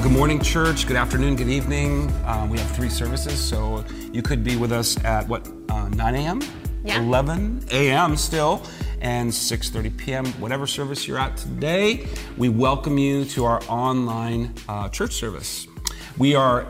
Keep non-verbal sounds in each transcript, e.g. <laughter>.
Well, good morning, church. Good afternoon, good evening. Um, we have three services, so you could be with us at what, uh, 9 a.m., Yeah. 11 a.m. still, and 6:30 p.m. Whatever service you're at today, we welcome you to our online uh, church service. We are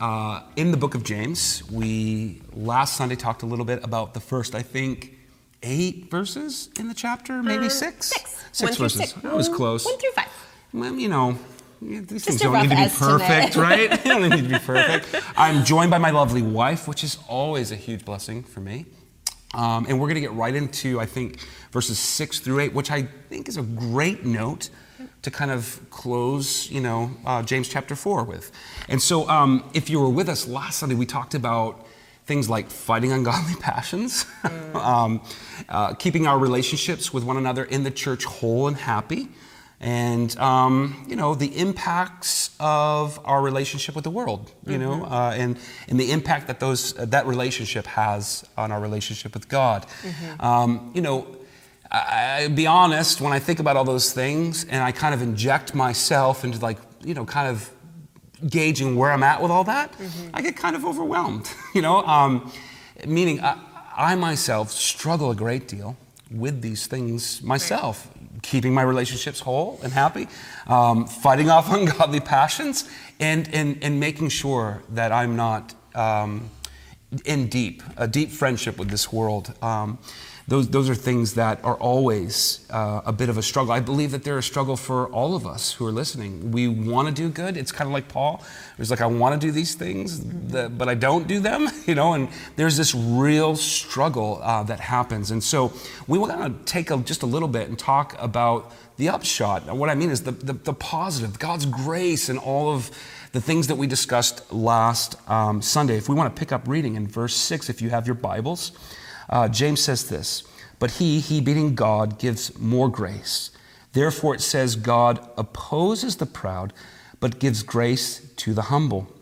uh, in the book of James. We last Sunday talked a little bit about the first, I think, eight verses in the chapter, maybe six. Uh, Six. Six One verses. six. That was close. One through five. Well, you know, these things don't need to be estimate. perfect, <laughs> right? they don't need to be perfect. I'm joined by my lovely wife, which is always a huge blessing for me. Um, and we're going to get right into, I think, verses six through eight, which I think is a great note to kind of close, you know, uh, James chapter four with. And so, um, if you were with us last Sunday, we talked about things like fighting ungodly <laughs> passions, um, uh, keeping our relationships with one another in the church whole and happy, and um, you know the impacts of our relationship with the world, you know, uh, and and the impact that those uh, that relationship has on our relationship with God. Um, you know, I, I be honest when I think about all those things, and I kind of inject myself into like you know kind of gauging where I'm at with all that, I get kind of overwhelmed, <laughs> you know, um, meaning I, I myself struggle a great deal with these things myself, keeping my relationships whole and happy, um, fighting off <laughs> ungodly passions, and, and, and making sure that I'm not um, in deep, a deep friendship with this world. Um, those, those are things that are always uh, a bit of a struggle. I believe that they're a struggle for all of us who are listening. We want to do good. It's kind of like Paul. It's like, I want to do these things, but I don't do them, <laughs> you know, and there's this real struggle uh, that happens. And so we want to take a, just a little bit and talk about the upshot. What I mean is the, the, the positive, God's grace, and all of the things that we discussed last um, Sunday. If we want to pick up reading in verse 6, if you have your Bibles, uh, James says this But he, he being God, gives more grace. Therefore it says, God opposes the proud, but gives grace to the humble.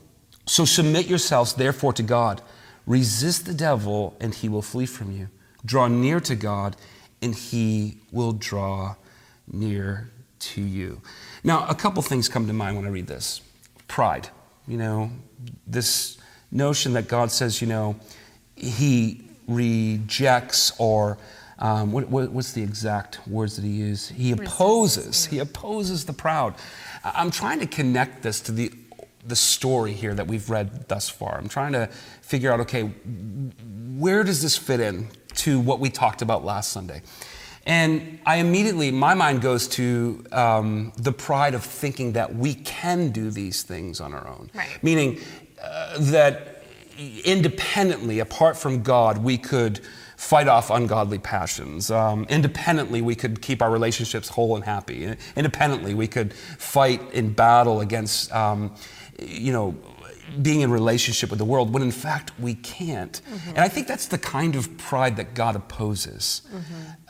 So submit yourselves, therefore, to God. Resist the devil, and he will flee from you. Draw near to God, and he will draw near to you. Now, a couple things come to mind when I read this pride. You know, this notion that God says, you know, he rejects or um, what, what- what's the exact words that he used? He opposes. He opposes the proud. I'm trying to connect this to the the story here that we've read thus far. I'm trying to figure out, okay, where does this fit in to what we talked about last Sunday? And I immediately, my mind goes to um, the pride of thinking that we can do these things on our own. Right. Meaning uh, that independently, apart from God, we could fight off ungodly passions. Um, independently, we could keep our relationships whole and happy. Independently, we could fight in battle against, um, you know, being in relationship with the world when in fact we can't. And I think that's the kind of pride that God opposes.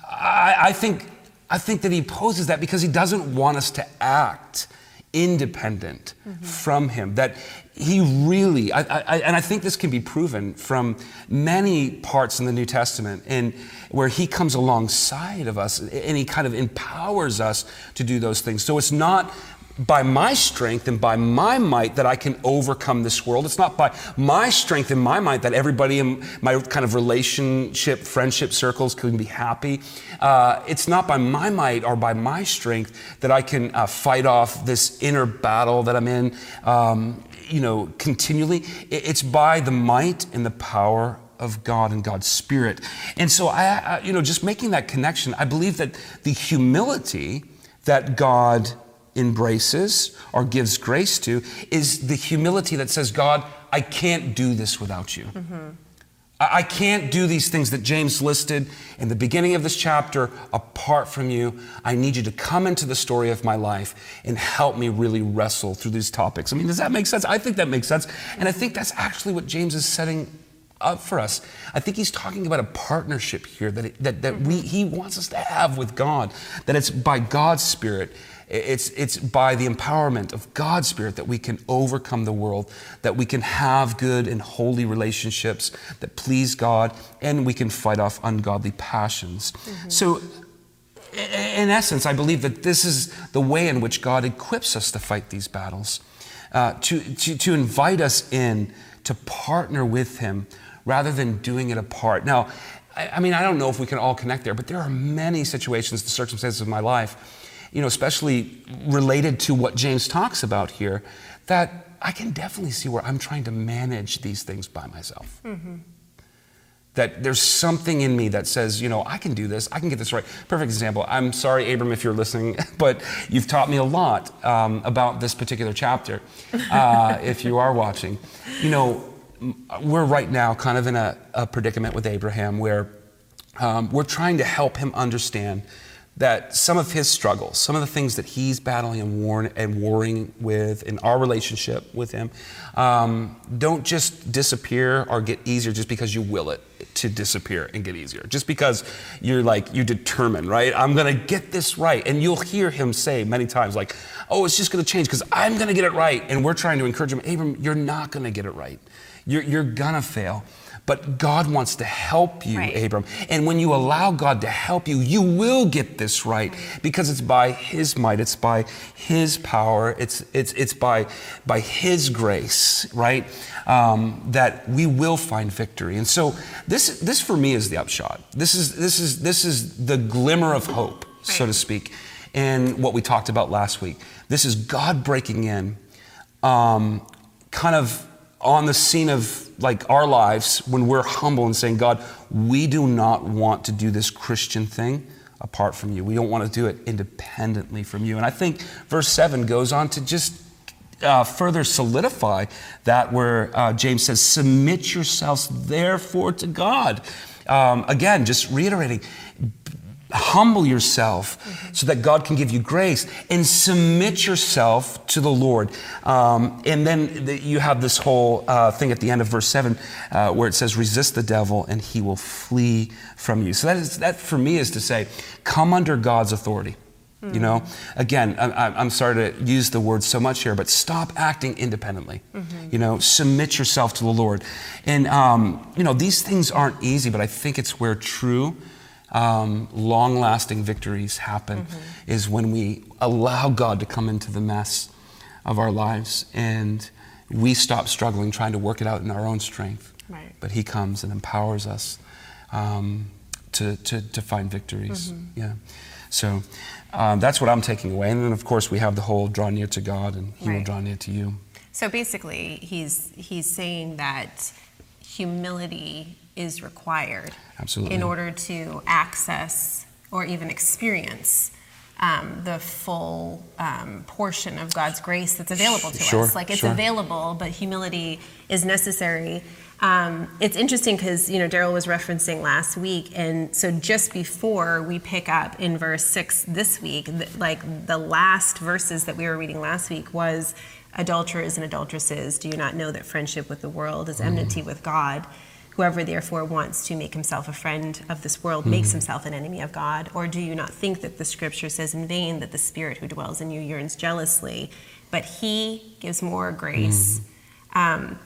I, I think I think that he opposes that because he doesn't want us to act independent mm-hmm. from him. That he really, I, I, and I think this can be proven from many parts in the New Testament, and where he comes alongside of us and he kind of empowers us to do those things. So it's not by my strength and by my might that I can overcome this world. It's not by my strength and my might that everybody in my kind of relationship, friendship circles can be happy. Uh, it's not by my might or by my strength that I can uh, fight off this inner battle that I'm in, um, you know, continually. It's by the might and the power of God and God's Spirit. And so I, I you know, just making that connection, I believe that the humility that God embraces or gives grace to is the humility that says, God, I can't do this without you. Mm-hmm. I I can't do these things that James listed in the beginning of this chapter apart from you. I need you to come into the story of my life and help me really wrestle through these topics. I mean, does that make sense? I think that makes sense. And I think that's actually what James is setting up for us. I think he's talking about a partnership here that, it, that, that we, mm-hmm. he wants us to have with God, that it's by God's Spirit. It's, it's by the empowerment of God's Spirit that we can overcome the world, that we can have good and holy relationships that please God, and we can fight off ungodly passions. So, in essence, I believe that this is the way in which God equips us to fight these battles. uh, to, to, to invite us in to partner with Him rather than doing it apart. Now, I, I mean, I don't know if we can all connect there, but there are many situations, the circumstances of my life, you know, especially related to what James talks about here, that I can definitely see where I'm trying to manage these things by myself. Mm-hmm. That there's something in me that says, you know, I can do this, I can get this right. Perfect example. I'm sorry, Abram, if you're listening, <laughs> but you've taught me a lot um, about this particular chapter. Uh, <laughs> if you are watching, you know, we're right now kind of in a, a predicament with Abraham where um, we're trying to help him understand that some of his struggles, some of the things that he's battling and, and warring with in our relationship with him, um, don't just disappear or get easier just because you will it to disappear and get easier. Just because you're like, you determine, right? I'm gonna get this right. And you'll hear him say many times, like, oh, it's just gonna change because I'm gonna get it right. And we're trying to encourage him, Abram, you're not gonna get it right. You're, you're gonna fail. But God wants to help you, right. Abram. And when you allow God to help you, you will get this right because it's by His might, it's by His power, it's, it's, it's by, by His grace, right? Um, that we will find victory. And so this, this for me is the upshot. This is, this is, this is the glimmer of hope, right. so to speak, in what we talked about last week. This is God breaking in, um, kind of on the scene of like our lives when we're humble and saying, God, we do not want to do this Christian thing apart from you. We don't want to do it independently from you. And I think verse 7 goes on to just uh, further solidify that, where uh, James says, Submit yourselves therefore to God. Um, again, just reiterating, humble yourself mm-hmm. so that God can give you grace and submit yourself to the Lord. Um, and then the, you have this whole uh, thing at the end of verse 7 uh, where it says, resist the devil and he will flee from you. So that, is, that for me is to say, come under God's authority. Mm-hmm. You know, again, I, am sorry to use the word so much here, but stop acting independently. Mm-hmm. You know, submit yourself to the Lord. And, um, you know, these things aren't easy, but I think it's where true um, long lasting victories happen mm-hmm. is when we allow God to come into the mess of our lives and we stop struggling trying to work it out in our own strength. Right. But He comes and empowers us um, to, to, to, find victories. Mm-hmm. Yeah. So um, that's what I'm taking away. And then, of course, we have the whole draw near to God and He right. will draw near to you. So basically, he's, he's saying that humility is required Absolutely. in order to access or even experience um, the full um, portion of God's grace that's available to sure, us. Like it's sure. available, but humility is necessary. Um, it's interesting because you know Daryl was referencing last week, and so just before we pick up in verse six this week, th- like the last verses that we were reading last week was adulterers and adulteresses. Do you not know that friendship with the world is enmity mm. with God? Whoever therefore wants to make himself a friend of this world mm-hmm. makes himself an enemy of God. Or do you not think that the scripture says in vain that the spirit who dwells in you yearns jealously, but he gives more grace? Mm-hmm. Um,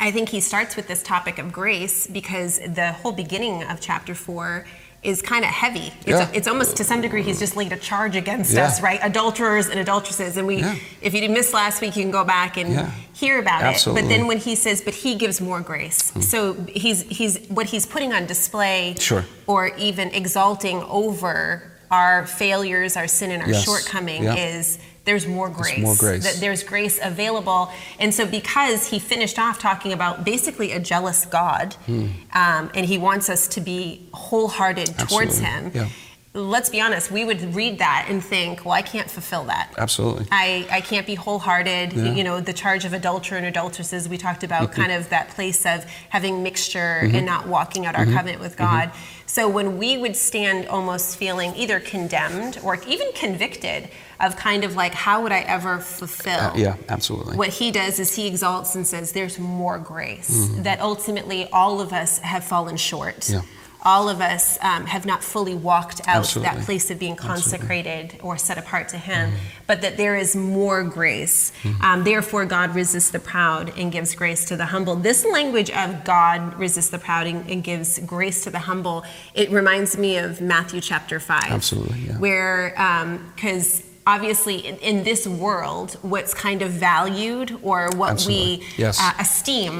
I think he starts with this topic of grace because the whole beginning of chapter four is kind of heavy. It's, yeah. it's almost to some degree he's just laid a charge against yeah. us, right? Adulterers and adulteresses. And we, yeah. if you missed last week, you can go back and hear about Absolutely. it. But then when he says, "But he gives more grace," mm. so he's he's what he's putting on display, sure. or even exalting over our failures, our sin, and our yes. shortcoming is there's more grace. There's more grace. That there's grace available. And so, because he finished off talking about basically a jealous God, hmm. um, and he wants us to be wholehearted Absolutely. towards him. Yeah. Let's be honest, we would read that and think, well, I can't fulfill that. Absolutely. I, I can't be wholehearted. Yeah. You know, the charge of adulterer and adulteresses, we talked about mm-hmm. kind of that place of having mixture mm-hmm. and not walking out our mm-hmm. covenant with God. Mm-hmm. So when we would stand almost feeling either condemned or even convicted of kind of like how would I ever fulfill? Uh, yeah, absolutely. What he does is he exalts and says there's more grace mm-hmm. that ultimately all of us have fallen short. Yeah. All of us um, have not fully walked out Absolutely. that place of being consecrated Absolutely. or set apart to Him, mm-hmm. but that there is more grace. Mm-hmm. Um, therefore, God resists the proud and gives grace to the humble. This language of God resists the proud and, and gives grace to the humble, it reminds me of Matthew chapter 5. Absolutely, yeah. Where, because um, obviously in, in this world, what's kind of valued or what Absolutely. we Yes. uh, esteem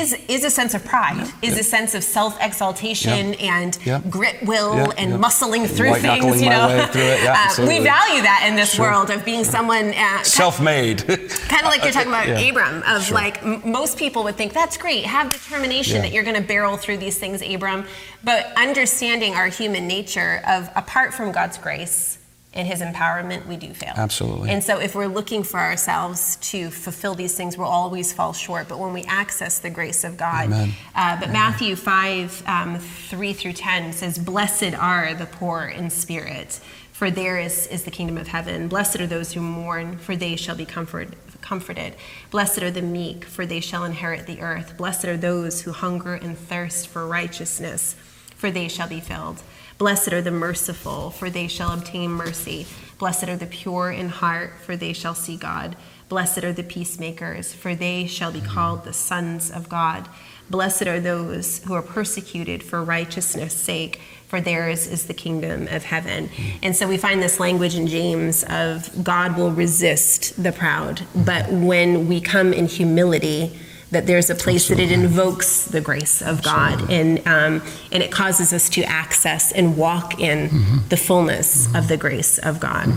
is is a sense of pride, is a sense of self exaltation Yep. and grit will and muscling through White-knuckling things. You know, through. Yeah, <laughs> Uh, we value that in this Sure. world of being someone. Uh, Self-made. kind of <laughs> like you're talking about <laughs> Yeah. Abram, of Sure. like m- most people would think that's great, have determination Yeah. that you're going to barrel through these things, Abram, but understanding our human nature of apart from God's grace and His empowerment, we do fail. Absolutely. And so if we're looking for ourselves to fulfill these things, we'll always fall short. But when we access the grace of God, Amen. uh, but Matthew 5, um, 3 through 10 says, Blessed are the poor in spirit, for theirs is the kingdom of heaven. Blessed are those who mourn, for they shall be comfort, comforted. Blessed are the meek, for they shall inherit the earth. Blessed are those who hunger and thirst for righteousness, for they shall be filled. Blessed are the merciful, for they shall obtain mercy. Blessed are the pure in heart, for they shall see God. Blessed are the peacemakers, for they shall be called the sons of God. Blessed are those who are persecuted for righteousness' sake, for theirs is the kingdom of heaven. And so we find this language in James of God will resist the proud, but when we come in humility, that there's a place that it invokes the grace of God, and um, and it causes us to access and walk in the fullness of the grace of God.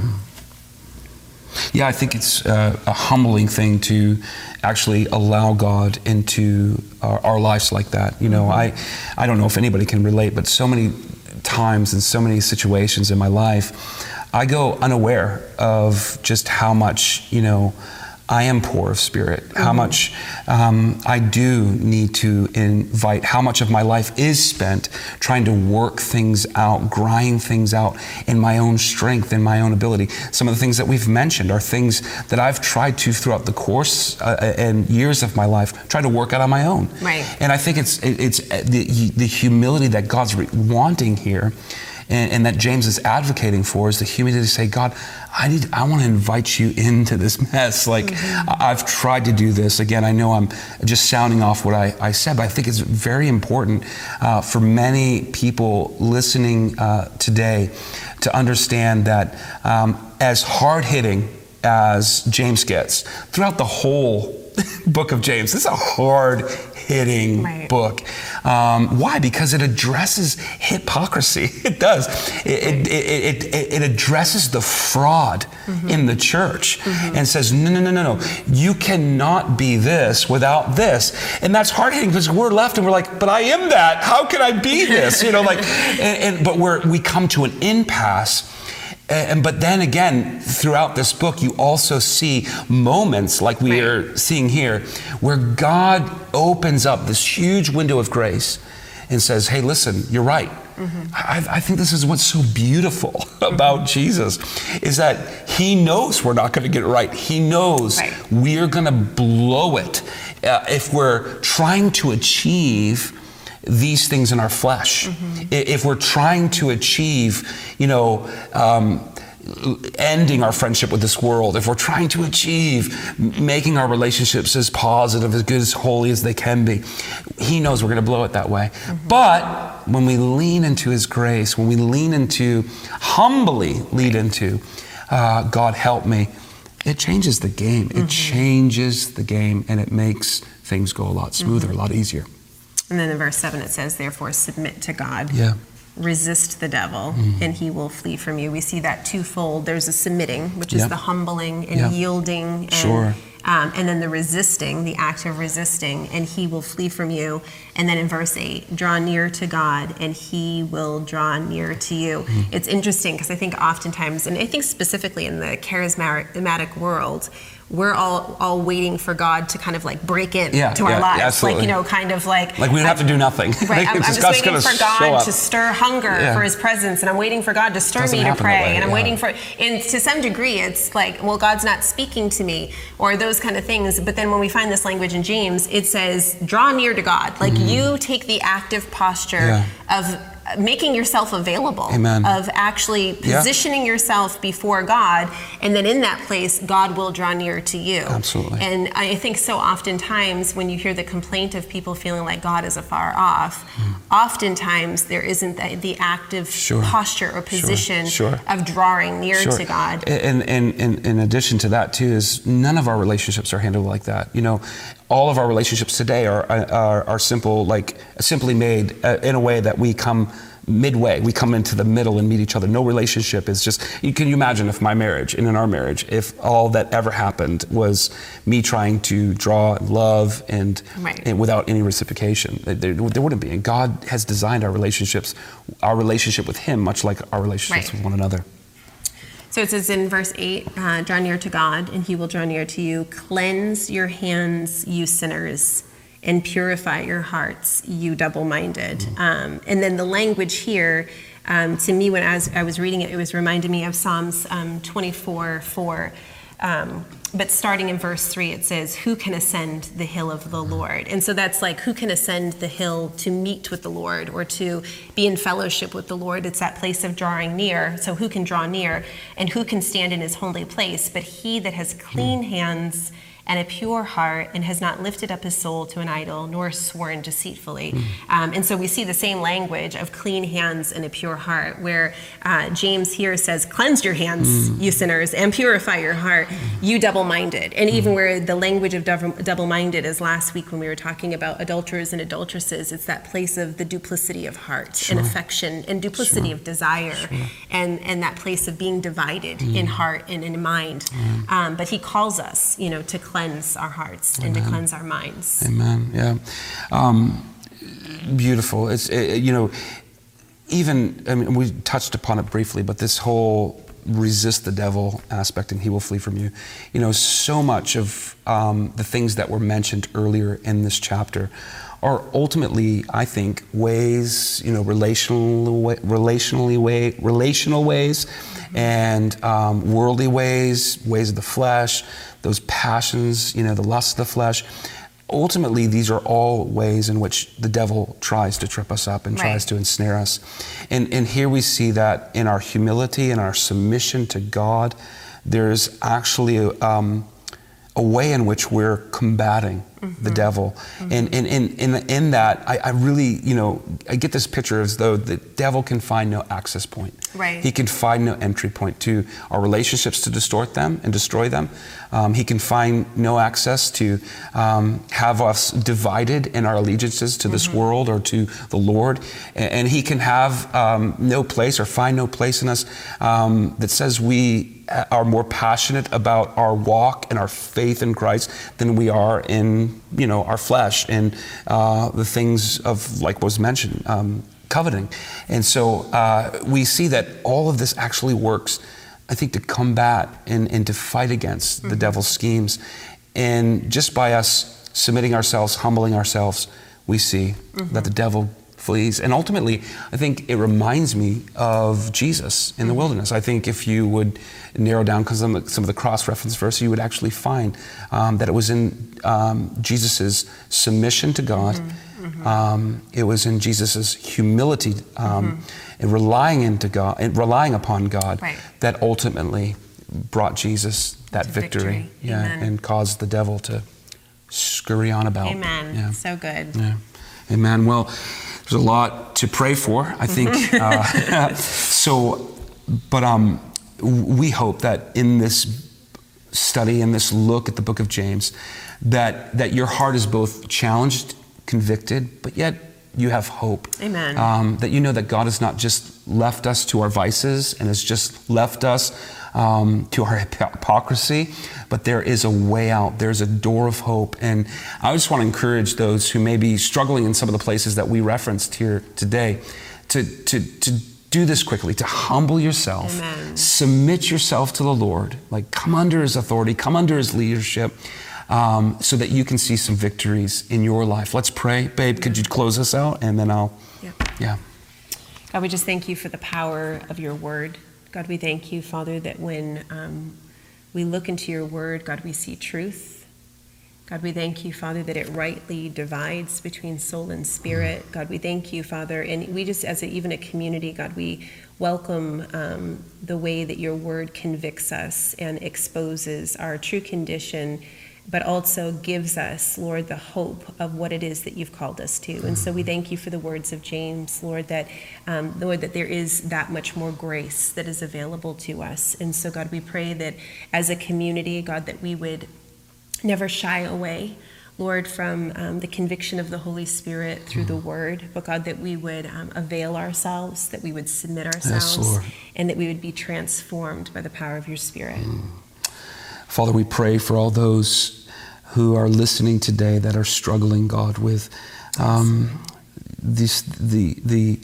Yeah, I think it's uh, a humbling thing to actually allow God into our, our lives like that. You know, I, I don't know if anybody can relate, but so many times and so many situations in my life, I go unaware of just how much, you know, I am poor of spirit, how much um, I do need to invite, how much of my life is spent trying to work things out, grind things out in my own strength, in my own ability. Some of the things that we've mentioned are things that I've tried to throughout the course uh, and years of my life try to work out on my own. Right. And I think it's it's the the humility that God's re- wanting here. And, and that James is advocating for is the humility to say, God, I need, I want to invite you into this mess. Like I- I've tried to do this. Again, I know I'm just sounding off what I, I said, but I think it's very important uh, for many people listening uh, today to understand that um, as hard hitting as James gets throughout the whole <laughs> book of James, this is a hard hitting Right. book. Um, why? Because it addresses hypocrisy. <laughs> It does. It, it, it, it, it addresses the fraud in the church and says, no, no, no, no, no. You cannot be this without this. And that's hard hitting because we're left and we're like, but I am that. How can I be this? You know, like, <laughs> and, and but we're, we come to an impasse. And but then again, throughout this book, you also see moments like we Right. are seeing here, where God opens up this huge window of grace and says, "Hey, listen, you're right." I, I think this is what's so beautiful <laughs> about Jesus is that He knows we're not going to get it right. He knows Right. we're going to blow it uh, if we're trying to achieve these things in our flesh. I- If we're trying to achieve, you know, um, ending our friendship with this world, if we're trying to achieve making our relationships as positive, as good, as holy as they can be, He knows we're going to blow it that way. But when we lean into His grace, when we lean into, humbly lean into, uh, God help me, it changes the game. It changes the game and it makes things go a lot smoother, a lot easier. And then in verse 7 it says, Therefore submit to God. Yeah. Resist the devil, Mm-hmm. and he will flee from you. We see that twofold. There's a submitting, which is Yeah. the humbling and Yeah. yielding, and, Sure. um, and then the resisting, the act of resisting, and he will flee from you. And then in verse 8, draw near to God, and he will draw near to you. Mm-hmm. It's interesting because I think oftentimes, and I think specifically in the charismatic world, we're all, all waiting for God to kind of like break in Yeah, to our yeah, lives. absolutely. Like, you know, kind of like. Like we don't have to do nothing. <laughs> Right, <laughs> I'm, I'm just waiting for God to stir hunger Yeah. for His presence, and I'm waiting for God to stir Doesn't me to pray, and I'm waiting for. And to some degree, it's like, well, God's not speaking to me, or those kind of things. But then when we find this language in James, it says, "Draw near to God." Like mm. you take the active posture of making yourself available Amen. of actually Yeah. positioning yourself before God and then in that place God will draw near to you. Absolutely. And I think so oftentimes when you hear the complaint of people feeling like God is afar off, oftentimes there isn't the, the active. Sure. posture or position Sure. of drawing near Sure. to God. And, and, and in addition to that, too, is none of our relationships are handled like that. You know, all of our relationships today are, are, are simple, like simply made uh, in a way that we come midway. We come into the middle and meet each other. No relationship is just, you can you imagine if my marriage and in our marriage, if all that ever happened was me trying to draw love and, Right. and without any reciprocation. There, there wouldn't be. And God has designed our relationships, our relationship with Him, much like our relationships Right. with one another. So it says in verse 8, uh, draw near to God, and he will draw near to you. Cleanse your hands, you sinners, and purify your hearts, you double minded. Um, and then the language here, um, to me, when I was, I was reading it, it was reminding me of Psalms um, 24 4. Um, but starting in verse 3, it says, Who can ascend the hill of the Lord? And so that's like, who can ascend the hill to meet with the Lord or to be in fellowship with the Lord? It's that place of drawing near. So who can draw near and who can stand in his holy place? But he that has clean hands and a pure heart and has not lifted up his soul to an idol nor sworn deceitfully. Um, and so we see the same language of clean hands and a pure heart, where uh, James here says, Cleanse your hands, you sinners, and purify your heart, you double minded. And even where the language of double minded is last week when we were talking about adulterers and adulteresses, it's that place of the duplicity of heart and affection and duplicity of desire and, and that place of being divided in heart and in mind. Um, but he calls us, you know, to cleanse our hearts and to cleanse our minds. Amen. Yeah. Um, beautiful. It's uh, you know, even I mean, we touched upon it briefly, but this whole resist the devil aspect and he will flee from you. You know, so much of um, the things that were mentioned earlier in this chapter are ultimately, I think, ways, you know, relational, relationally way, relational ways, and um, worldly ways, ways of the flesh, those passions, you know, the lust of the flesh. Ultimately, these are all ways in which the devil tries to trip us up and Right. tries to ensnare us. And, and here we see that in our humility and our submission to God, there's actually um, a way in which we're combating the mm-hmm. devil. Mm-hmm. And, and, and, in in that, I, I really, you know, I get this picture as though the devil can find no access point. Right. He can find no entry point to our relationships to distort them and destroy them. Um, he can find no access to um, have us divided in our allegiances to this world or to the Lord. And, and he can have um, no place or find no place in us um, that says we are more passionate about our walk and our faith in Christ than we are in, you know, our flesh and uh, the things of, like was mentioned, um, coveting. And so uh, we see that all of this actually works, I think, to combat and, and to fight against the devil's schemes. And just by us submitting ourselves, humbling ourselves, we see that the devil flees. And ultimately, I think it reminds me of Jesus in the wilderness. I think if you would narrow down some of the, some of the cross reference verse, you would actually find um, that it was in um, Jesus' submission to God. Um, it was in Jesus' humility um, and relying into God and relying upon God Right. that ultimately brought Jesus that victory, victory. yeah, Amen. and caused the devil to scurry on about. Amen. Yeah. So good. Yeah. Amen. Well, there's a lot to pray for, I think. uh, <laughs> so, but um, we hope that in this study, in this look at the book of James, that, that your heart is both challenged, convicted, but yet you have hope. Amen. Um, that you know that God has not just left us to our vices and has just left us um, to our hypocrisy, but there is a way out. There's a door of hope. And I just want to encourage those who may be struggling in some of the places that we referenced here today to, to, to do this quickly, to humble yourself, Amen. submit yourself to the Lord, like come under his authority, come under his leadership. Um, so that you can see some victories in your life. Let's pray. Babe, could you close us out? And then I'll, Yeah. yeah. God, we just thank you for the power of your word. God, we thank you, Father, that when um, we look into your word, God, we see truth. God, we thank you, Father, that it rightly divides between soul and spirit. God, we thank you, Father, and we just, as a, even a community, God, we welcome um, the way that your word convicts us and exposes our true condition, but also gives us, Lord, the hope of what it is that you've called us to. And so we thank you for the words of James, Lord, that um, Lord, that there is that much more grace that is available to us. And so, God, we pray that as a community, God, that we would never shy away, Lord, from um, the conviction of the Holy Spirit through the Word, but God, that we would um, avail ourselves, that we would submit ourselves, Lord. and that we would be transformed by the power of your Spirit. Father, we pray for all those who are listening today that are struggling, God, with um, this, the, the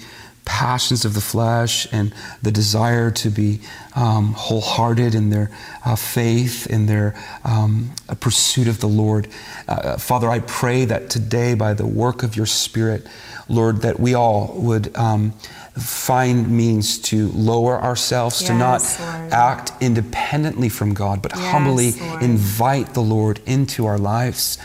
passions of the flesh and the desire to be um, wholehearted in their uh, faith, in their um, pursuit of the Lord. Uh, Father, I pray that today, by the work of your Spirit, Lord, that we all would um, find means to lower ourselves, to not Lord. act independently from God, but Yes, humbly Lord. invite the Lord into our lives.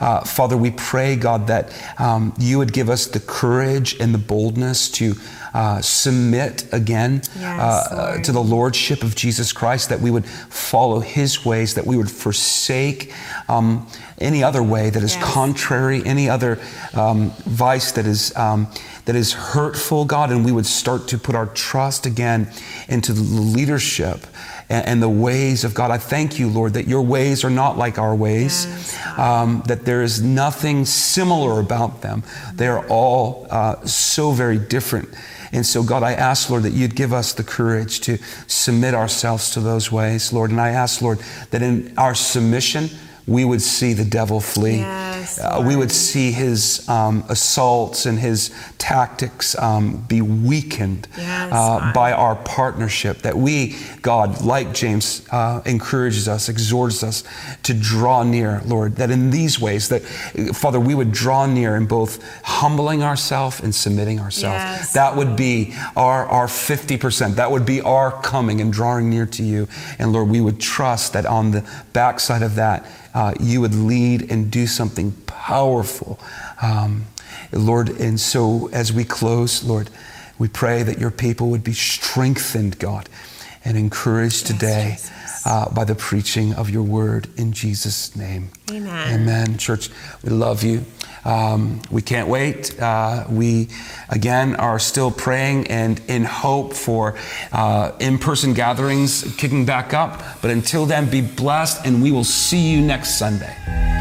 Uh, Father, we pray, God, that um, you would give us the courage and the boldness to uh, submit again Yes, uh, uh, Lord. to the Lordship of Jesus Christ, that we would follow his ways, that we would forsake um, any other way that is Yes. contrary, any other um, vice that is, um, that is hurtful, God, and we would start to put our trust again into the leadership and, and the ways of God. I thank you, Lord, that your ways are not like our ways, Yes, um, that there is nothing similar about them. They are all uh, so very different. And so, God, I ask, Lord, that you'd give us the courage to submit ourselves to those ways, Lord. And I ask, Lord, that in our submission, we would see the devil flee. Yes, Uh, we would see his um, assaults and his tactics um, be weakened Yes, uh, by our partnership. That we, God, like James, uh, encourages us, exhorts us to draw near, Lord. That in these ways, that Father, we would draw near in both humbling ourselves and submitting ourselves. Yes. That would be our, our 50%. That would be our coming and drawing near to you. And Lord, we would trust that on the backside of that, uh, you would lead and do something powerful. Um, Lord, and so as we close, Lord, we pray that your people would be strengthened, God, and encouraged today uh, by the preaching of your word in Jesus' name. Amen. Amen. Church, we love you. Um, we can't wait. Uh, we, again, are still praying and in hope for uh, in person gatherings kicking back up. But until then, be blessed, and we will see you next Sunday.